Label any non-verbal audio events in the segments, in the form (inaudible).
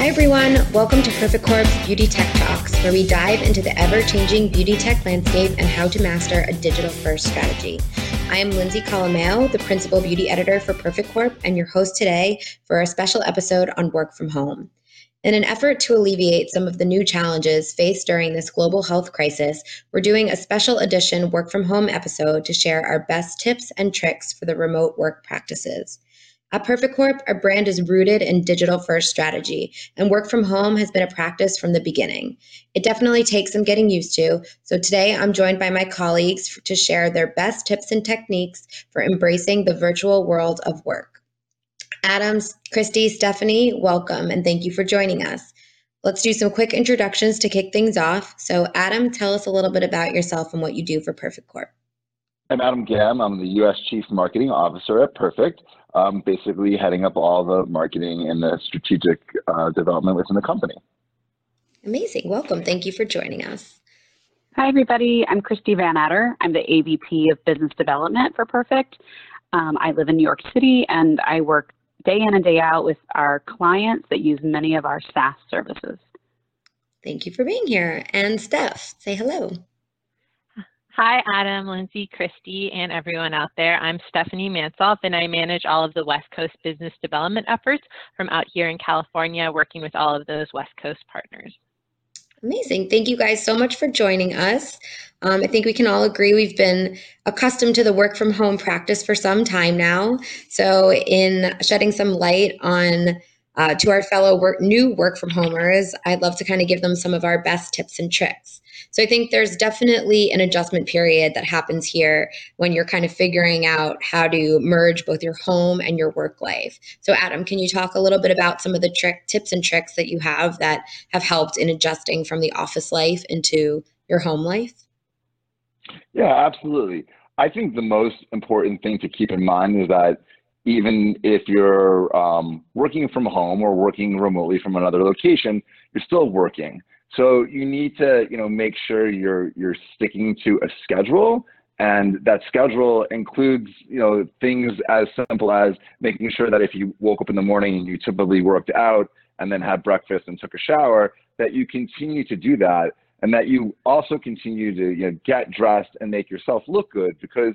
Hi, everyone. Welcome to Perfect Corp's Beauty Tech Talks, where we dive into the ever changing beauty tech landscape and how to master a digital first strategy. I am Lindsay Colameo, the principal beauty editor for Perfect Corp, and your host today for a special episode on work from home. In an effort to alleviate some of the new challenges faced during this global health crisis, we're doing a special edition work from home episode to share our best tips and tricks for the remote work practices. At Perfect Corp, our brand is rooted in digital first strategy, and work from home has been a practice from the beginning. It definitely takes some getting used to. So today I'm joined by my colleagues to share their best tips and techniques for embracing the virtual world of work. Adams, Kristi, Stephanie, welcome and thank you for joining us. Let's do some quick introductions to kick things off. So, Adam, tell us a little bit about yourself and what you do for Perfect Corp. I'm Adam Gam. I'm the U.S. Chief Marketing Officer at Perfect, um, basically heading up all the marketing and the strategic uh, development within the company. Amazing. Welcome. Thank you for joining us. Hi, everybody. I'm Kristi Vannatter. I'm the AVP of Business Development for Perfect. Um, I live in New York City and I work day in and day out with our clients that use many of our SaaS services. Thank you for being here. And Steph, say hello. Hi, Adam, Lindsay, Kristi, and everyone out there. I'm Stephanie Mansolf, and I manage all of the West Coast business development efforts from out here in California, working with all of those West Coast partners. Amazing. Thank you guys so much for joining us. Um, I think we can all agree we've been accustomed to the work from home practice for some time now. So, in shedding some light on uh, to our fellow work, new work from homers, I'd love to kind of give them some of our best tips and tricks. So I think there's definitely an adjustment period that happens here when you're kind of figuring out how to merge both your home and your work life. So Adam, can you talk a little bit about some of the trick tips and tricks that you have that have helped in adjusting from the office life into your home life? Yeah, absolutely. I think the most important thing to keep in mind is that even if you're um, working from home or working remotely from another location, you're still working. So you need to, you know, make sure you're you're sticking to a schedule, and that schedule includes, you know, things as simple as making sure that if you woke up in the morning and you typically worked out and then had breakfast and took a shower, that you continue to do that, and that you also continue to, you know, get dressed and make yourself look good because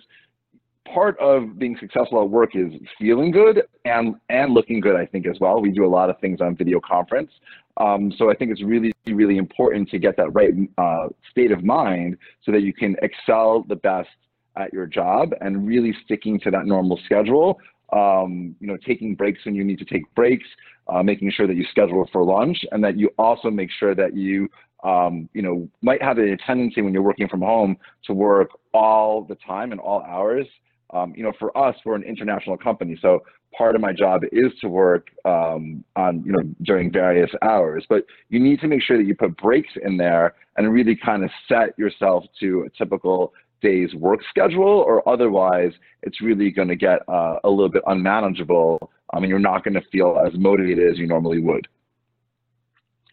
part of being successful at work is feeling good and and looking good i think as well. We do a lot of things on video conference. Um, so i think it's really really important to get that right uh, state of mind so that you can excel the best at your job and really sticking to that normal schedule. Um, you know taking breaks when you need to take breaks uh, making sure that you schedule for lunch and that you also make sure that you um, you know might have a tendency when you're working from home to work all the time and all hours um, you know, for us, we're an international company, so part of my job is to work um, on, you know, during various hours. But you need to make sure that you put breaks in there and really kind of set yourself to a typical day's work schedule, or otherwise, it's really going to get uh, a little bit unmanageable. I mean, you're not going to feel as motivated as you normally would.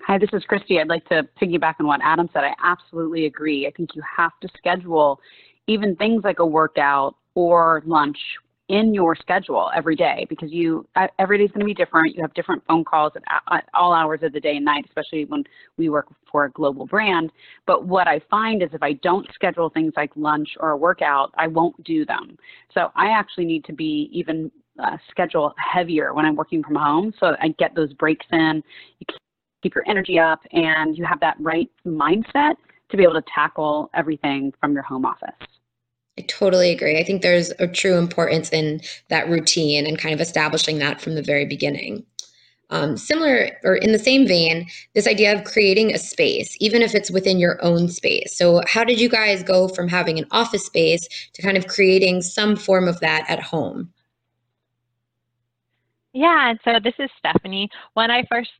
Hi, this is Kristi. I'd like to piggyback on what Adam said. I absolutely agree. I think you have to schedule even things like a workout or lunch in your schedule every day because you every day is going to be different. You have different phone calls at, at, all hours of the day and night, especially when we work for a global brand. But what I find is if I don't schedule things like lunch or a workout, I won't do them. So I actually need to be even uh, schedule heavier when I'm working from home, so I get those breaks in. You keep your energy up, and you have that right mindset to be able to tackle everything from your home office. I totally agree. I think there's a true importance in that routine and kind of establishing that from the very beginning. Um, similar or in the same vein, this idea of creating a space, even if it's within your own space. So, how did you guys go from having an office space to kind of creating some form of that at home? Yeah, and so this is Stephanie. When I first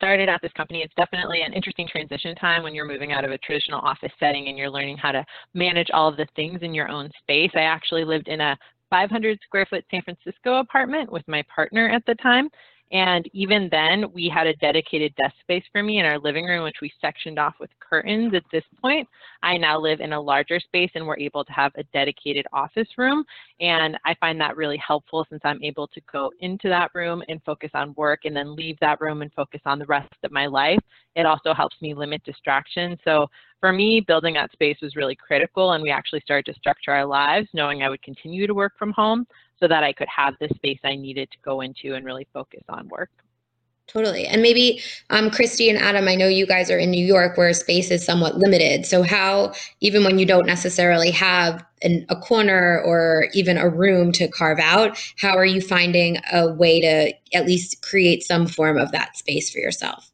started at this company, it's definitely an interesting transition time when you're moving out of a traditional office setting and you're learning how to manage all of the things in your own space. I actually lived in a 500 square foot San Francisco apartment with my partner at the time. And even then, we had a dedicated desk space for me in our living room, which we sectioned off with curtains. At this point, I now live in a larger space and we're able to have a dedicated office room. And I find that really helpful since I'm able to go into that room and focus on work and then leave that room and focus on the rest of my life. It also helps me limit distraction. So for me, building that space was really critical, and we actually started to structure our lives knowing I would continue to work from home so that I could have the space I needed to go into and really focus on work. Totally. And maybe um, Kristi and Adam, I know you guys are in New York where space is somewhat limited. So, how, even when you don't necessarily have an, a corner or even a room to carve out, how are you finding a way to at least create some form of that space for yourself?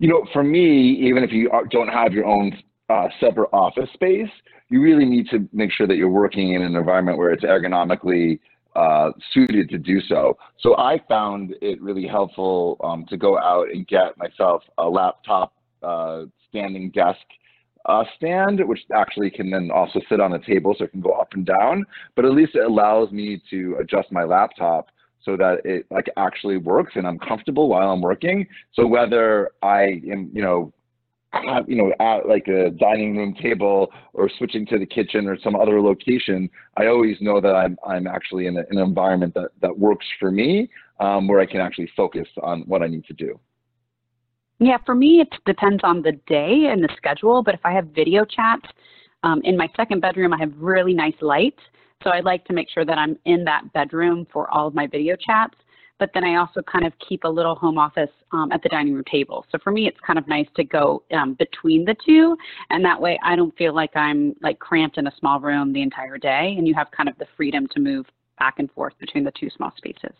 You know, for me, even if you don't have your own uh, separate office space, you really need to make sure that you're working in an environment where it's ergonomically uh, suited to do so. So I found it really helpful um, to go out and get myself a laptop uh, standing desk uh, stand, which actually can then also sit on a table so it can go up and down. But at least it allows me to adjust my laptop so that it like actually works and I'm comfortable while I'm working. So whether I am, you know, have, you know, at like a dining room table or switching to the kitchen or some other location, I always know that I'm I'm actually in, a, an environment that that works for me, um, where I can actually focus on what I need to do. Yeah, for me, it depends on the day and the schedule. But if I have video chats um, in my second bedroom, I have really nice light. So I like to make sure that I'm in that bedroom for all of my video chats. But then I also kind of keep a little home office um, at the dining room table. So for me, it's kind of nice to go um, between the two. And that way I don't feel like I'm like cramped in a small room the entire day. And you have kind of the freedom to move back and forth between the two small spaces.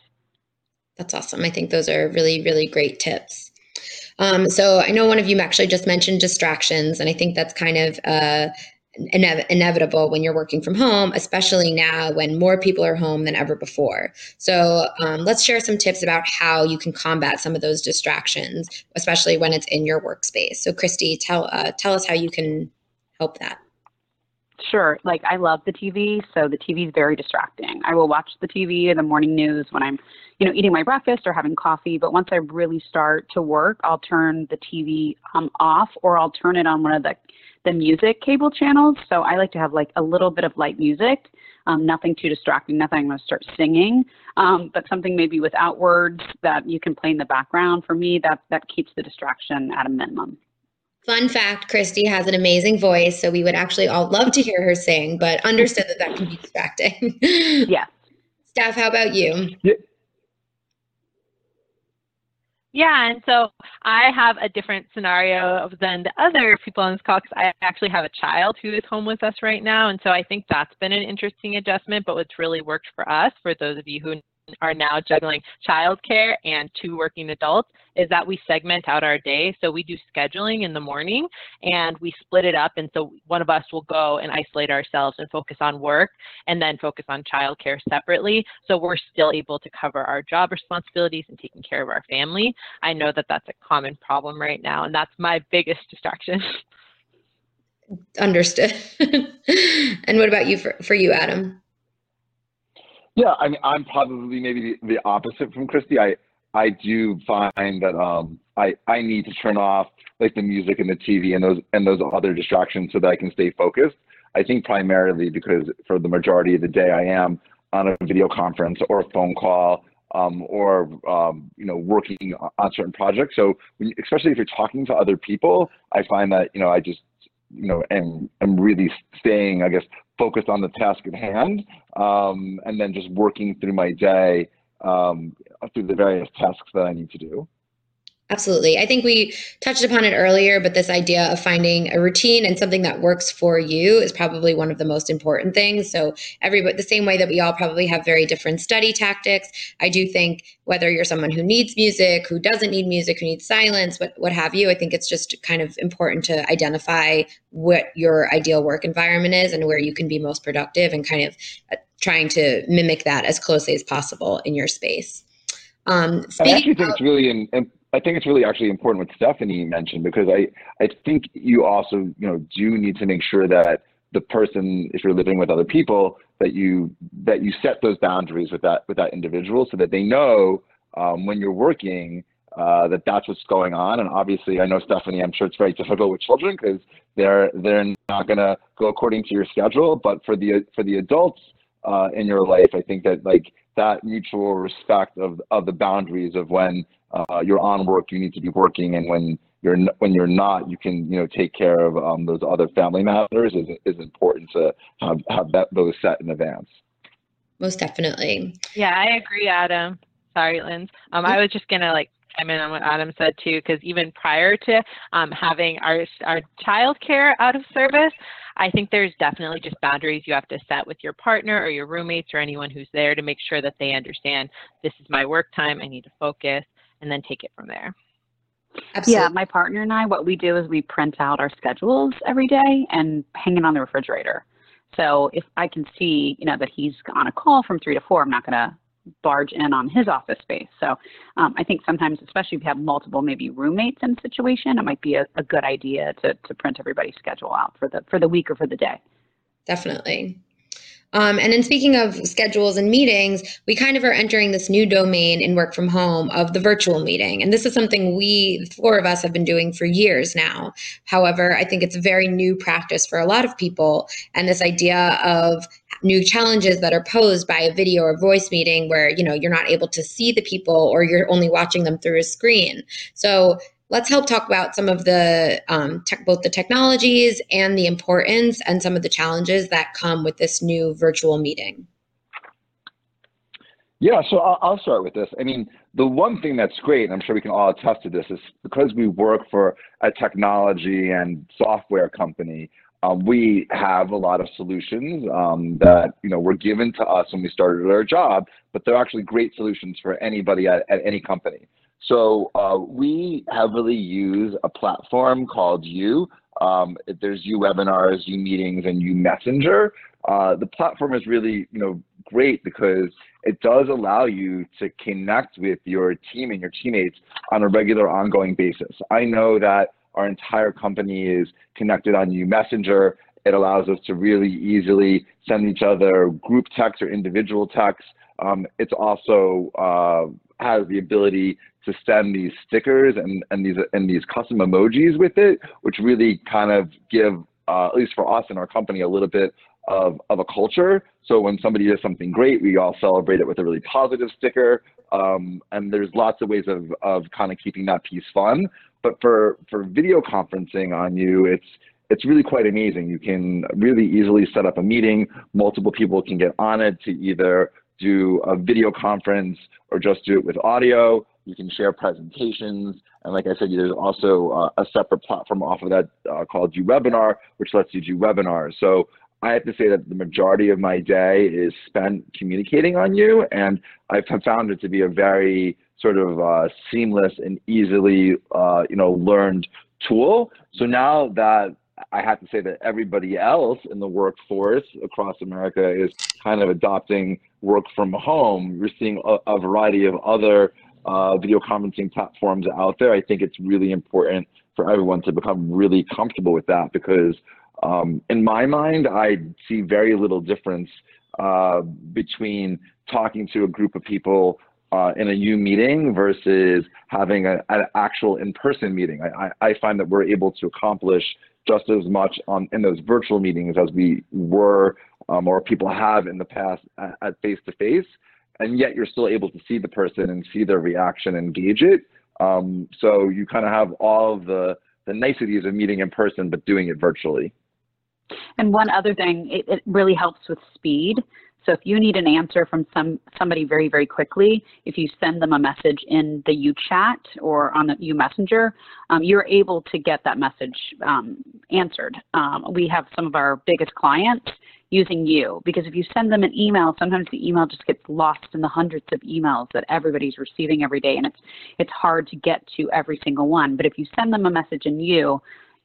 That's awesome. I think those are really, really great tips. Um, so I know one of you actually just mentioned distractions, and I think that's kind of uh, ine- inevitable when you're working from home, especially now when more people are home than ever before. So um, let's share some tips about how you can combat some of those distractions, especially when it's in your workspace. So Kristi, tell uh, tell us how you can help that. Sure. Like I love the TV, so the TV is very distracting. I will watch the TV or the morning news when I'm, you know, eating my breakfast or having coffee. But once I really start to work, I'll turn the TV um, off or I'll turn it on one of the the music cable channels. So I like to have like a little bit of light music, um, nothing too distracting, nothing I'm going to start singing, um, but something maybe without words that you can play in the background. For me, that that keeps the distraction at a minimum. Fun fact Kristi has an amazing voice, so we would actually all love to hear her sing, but understood that that can be distracting. (laughs) yeah. Steph, how about you? Yeah. Yeah, and so I have a different scenario than the other people on this call because I actually have a child who is home with us right now. And so I think that's been an interesting adjustment. But what's really worked for us, for those of you who are now juggling childcare and two working adults is that we segment out our day. So we do scheduling in the morning and we split it up. And so one of us will go and isolate ourselves and focus on work and then focus on childcare separately. So we're still able to cover our job responsibilities and taking care of our family. I know that that's a common problem right now, and that's my biggest (laughs) distraction. Understood. (laughs) and what about you for, for you, Adam? Yeah, I mean, I'm probably maybe the, opposite from Kristi. I I do find that um, I I need to turn off like the music and the TV and those and those other distractions so that I can stay focused. I think primarily because for the majority of the day I am on a video conference or a phone call um, or um, you know working on certain projects. So when, especially if you're talking to other people, I find that you know I just you know am am really staying I guess focused on the task at hand, um, and then just working through my day um, through the various tasks that I need to do. Absolutely. I think we touched upon it earlier, but this idea of finding a routine and something that works for you is probably one of the most important things. So, everybody, the same way that we all probably have very different study tactics, I do think whether you're someone who needs music, who doesn't need music, who needs silence, what, what have you, I think it's just kind of important to identify what your ideal work environment is and where you can be most productive and kind of uh, trying to mimic that as closely as possible in your space. Um, I actually think it's really in, in I think it's really actually important what Stephanie mentioned because I, I think you also, you know, do need to make sure that the person, if you're living with other people, that you that you set those boundaries with that with that individual so that they know um, when you're working uh, that that's what's going on. And obviously, I know Stephanie. I'm sure it's very difficult with children because they're they're not going to go according to your schedule. But for the for the adults uh, in your life, I think that like that mutual respect of of the boundaries of when uh, you're on work, you need to be working, and when you're when you're not, you can you know take care of um, those other family matters. is is important to have have that those set in advance. Most definitely. Yeah, I agree, Adam. Sorry, Linz. Um, I was just gonna like chime in on what Adam said too, because even prior to um, having our our child care out of service, I think there's definitely just boundaries you have to set with your partner or your roommates or anyone who's there to make sure that they understand this is my work time, I need to focus, and then take it from there. Absolutely. Yeah, my partner and I, what we do is we print out our schedules every day and hang it on the refrigerator. So if I can see, you know, that he's on a call from three to four, I'm not going to barge in on his office space. So um, I think sometimes, especially if you have multiple maybe roommates in a situation, it might be a, a good idea to, to print everybody's schedule out for the for the week or for the day. Definitely. Um, and then speaking of schedules and meetings, we kind of are entering this new domain in work from home of the virtual meeting. And this is something we, four of us, have been doing for years now. However, I think it's a very new practice for a lot of people. And this idea of new challenges that are posed by a video or voice meeting where you know you're not able to see the people or you're only watching them through a screen so let's help talk about some of the um, tech, both the technologies and the importance and some of the challenges that come with this new virtual meeting. Yeah, so I'll, I'll start with this. I mean, the one thing that's great, and I'm sure we can all attest to this, is because we work for a technology and software company, um, we have a lot of solutions um, that you know were given to us when we started our job, but they're actually great solutions for anybody at, at any company. So uh, we heavily use a platform called U. Um, there's U Webinars, U Meetings, and U Messenger. Uh, the platform is really, you know, great because it does allow you to connect with your team and your teammates on a regular, ongoing basis. I know that our entire company is connected on U Messenger. It allows us to really easily send each other group texts or individual texts. Um, it's also uh, has the ability to send these stickers and, and these and these custom emojis with it, which really kind of give, uh, at least for us in our company, a little bit of, of a culture. So when somebody does something great, we all celebrate it with a really positive sticker. Um, and there's lots of ways of, of kind of keeping that piece fun. But for, for video conferencing on U, it's it's really quite amazing. You can really easily set up a meeting. Multiple people can get on it to either do a video conference or just do it with audio. You can share presentations. And like I said, there's also uh, a separate platform off of that uh, called webinar, which lets you do webinars. So I have to say that the majority of my day is spent communicating on U. And I've found it to be a very sort of uh, seamless and easily, uh, you know, learned tool. So now that I have to say that everybody else in the workforce across America is kind of adopting work from home. We're seeing a, a variety of other uh, video conferencing platforms out there. I think it's really important for everyone to become really comfortable with that because, um, in my mind, I see very little difference uh, between talking to a group of people uh, in a U meeting versus having a, an actual in-person meeting. I, I, find that we're able to accomplish just as much on in those virtual meetings as we were um, or people have in the past at face to face and yet you're still able to see the person and see their reaction and gauge it. Um, so you kind of have all of the, the niceties of meeting in person, but doing it virtually. And one other thing, it, it really helps with speed. So if you need an answer from some somebody very very quickly, if you send them a message in the U chat or on the U Messenger, um, you're able to get that message um, answered. Um, we have some of our biggest clients using U. Because if you send them an email sometimes the email just gets lost in the hundreds of emails that everybody's receiving every day and it's it's hard to get to every single one. But if U send them a message in you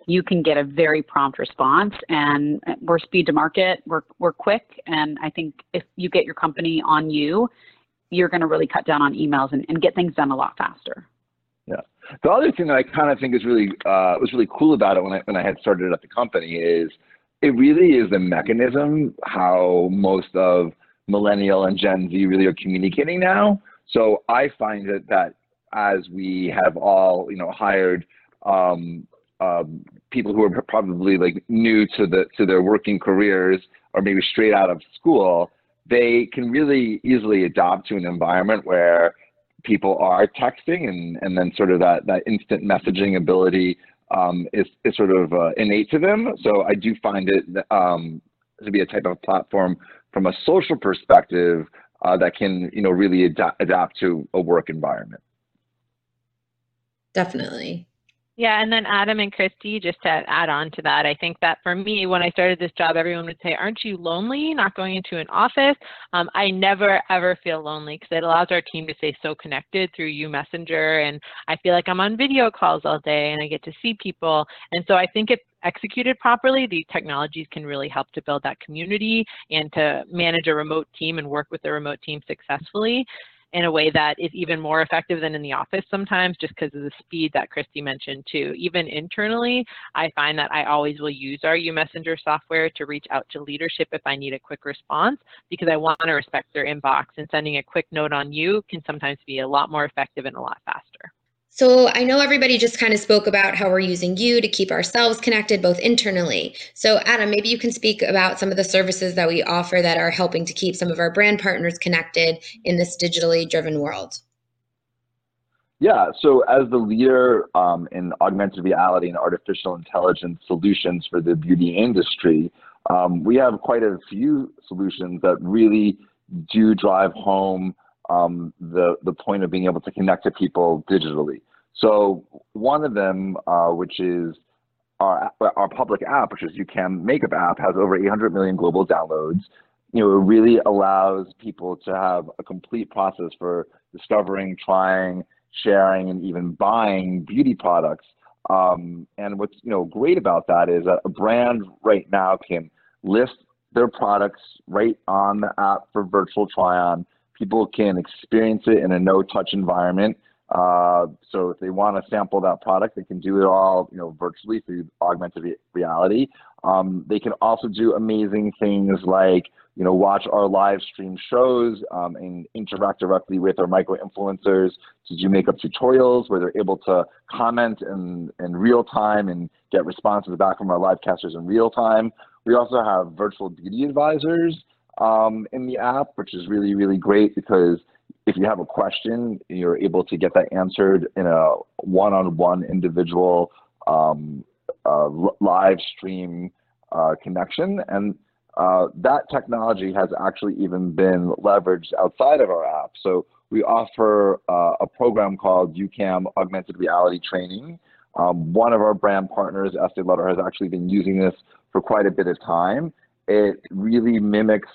you can get a very prompt response and we're speed to market we're, we're quick and i think if U get your company on you you're going to really cut down on emails and, and get things done a lot faster. Yeah. The other thing that i kind of think is really uh, was really cool about it when i when i had started at the company is it really is the mechanism how most of millennial and Gen Z really are communicating now. So I find that that as we have all you know hired um, um, people who are probably like new to the to their working careers or maybe straight out of school, they can really easily adopt to an environment where people are texting and, and then sort of that, that instant messaging ability um, is, is sort of uh, innate to them. So I do find it um, to be a type of platform from a social perspective uh, that can you know really ad- adapt to a work environment. Definitely. Yeah, and then Adam and Kristi, just to add on to that, I think that for me, when I started this job, everyone would say, Aren't you lonely not going into an office? Um, I never, ever feel lonely because it allows our team to stay so connected through U Messenger. And I feel like I'm on video calls all day and I get to see people. And so I think if executed properly, these technologies can really help to build that community and to manage a remote team and work with a remote team successfully in a way that is even more effective than in the office sometimes just because of the speed that Kristi mentioned too. Even internally, I find that I always will use our U Messenger software to reach out to leadership if I need a quick response because I want to respect their inbox and sending a quick note on U can sometimes be a lot more effective and a lot faster. So I know everybody just kind of spoke about how we're using U to keep ourselves connected both internally. So Adam, maybe you can speak about some of the services that we offer that are helping to keep some of our brand partners connected in this digitally driven world. Yeah, so as the leader um, in augmented reality and artificial intelligence solutions for the beauty industry, um, we have quite a few solutions that really do drive home um, the the point of being able to connect to people digitally. So one of them, uh, which is our, our public app, which is YouCam Makeup app, has over 800 million global downloads. You know, it really allows people to have a complete process for discovering, trying, sharing, and even buying beauty products. Um, and what's you know great about that is that a brand right now can list their products right on the app for virtual try-on. People can experience it in a no-touch environment uh, so if they want to sample that product, they can do it all, you know, virtually through augmented reality. Um, they can also do amazing things like, you know, watch our live stream shows um, and interact directly with our micro influencers to do makeup tutorials where they're able to comment in, in real time and get responses back from our live casters in real time. We also have virtual beauty advisors um, in the app, which is really, really great because if you have a question, you're able to get that answered in a one-on-one individual um, uh, live stream uh, connection. And uh, that technology has actually even been leveraged outside of our app. So we offer uh, a program called YouCam Augmented Reality Training. Um, one of our brand partners, Estee Lauder, has actually been using this for quite a bit of time. It really mimics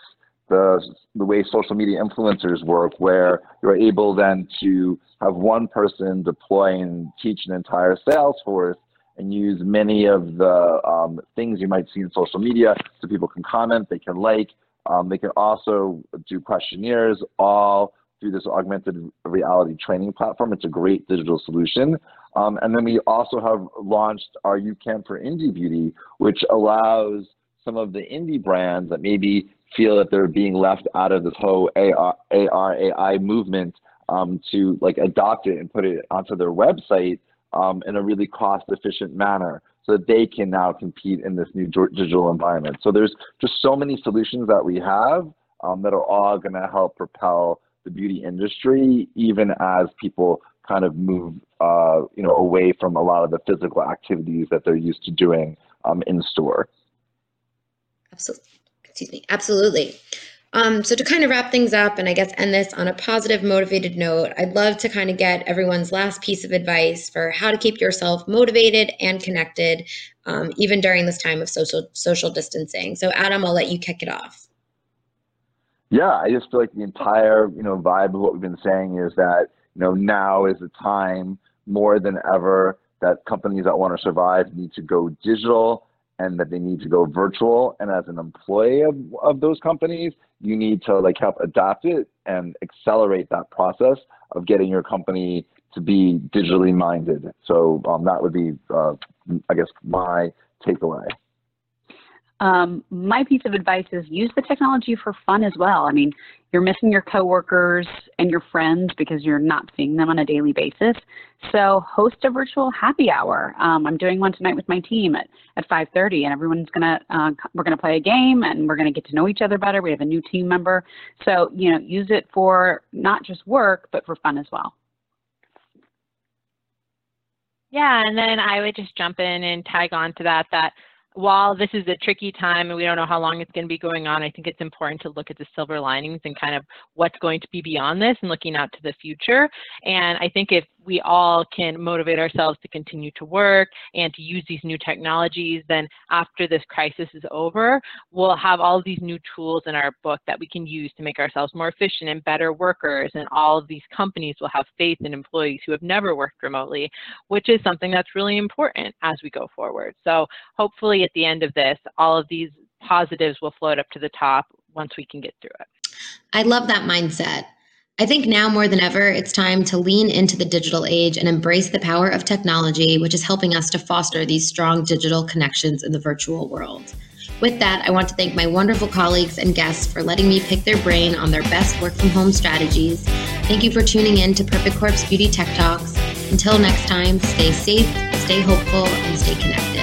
the, the way social media influencers work, where you're able then to have one person deploy and teach an entire sales force and use many of the um, things you might see in social media so people can comment, they can like, um, they can also do questionnaires all through this augmented reality training platform. It's a great digital solution. Um, and then we also have launched our YouCam for Indie Beauty, which allows some of the indie brands that maybe feel that they're being left out of this whole AR, AR AI movement um, to like adopt it and put it onto their website um, in a really cost efficient manner so that they can now compete in this new digital environment. So there's just so many solutions that we have um, that are all going to help propel the beauty industry, even as people kind of move, uh, you know, away from a lot of the physical activities that they're used to doing um, in store. Absolutely. Excuse me. Absolutely. Um, so to kind of wrap things up and I guess end this on a positive, motivated note, I'd love to kind of get everyone's last piece of advice for how to keep yourself motivated and connected, um, even during this time of social social distancing. So Adam, I'll let you kick it off. Yeah, I just feel like the entire you know vibe of what we've been saying is that you know now is the time more than ever that companies that want to survive need to go digital and that they need to go virtual. And as an employee of, of those companies, you need to like help adapt it and accelerate that process of getting your company to be digitally minded. So um, that would be, uh, I guess, my takeaway. Um, my piece of advice is use the technology for fun as well. I mean, you're missing your coworkers and your friends because you're not seeing them on a daily basis. So host a virtual happy hour. Um, I'm doing one tonight with my team at, at 5.30 and everyone's gonna, uh, we're gonna play a game and we're gonna get to know each other better. We have a new team member. So, you know, use it for not just work, but for fun as well. Yeah, and then I would just jump in and tag on to that, that while this is a tricky time and we don't know how long it's going to be going on, I think it's important to look at the silver linings and kind of what's going to be beyond this and looking out to the future. And I think if we all can motivate ourselves to continue to work and to use these new technologies, then after this crisis is over, we'll have all these new tools in our book that we can use to make ourselves more efficient and better workers. And all of these companies will have faith in employees who have never worked remotely, which is something that's really important as we go forward. So hopefully at the end of this, all of these positives will float up to the top once we can get through it. I love that mindset. I think now more than ever, it's time to lean into the digital age and embrace the power of technology, which is helping us to foster these strong digital connections in the virtual world. With that, I want to thank my wonderful colleagues and guests for letting me pick their brain on their best work from home strategies. Thank you for tuning in to Perfect Corp's Beauty Tech Talks. Until next time, stay safe, stay hopeful, and stay connected.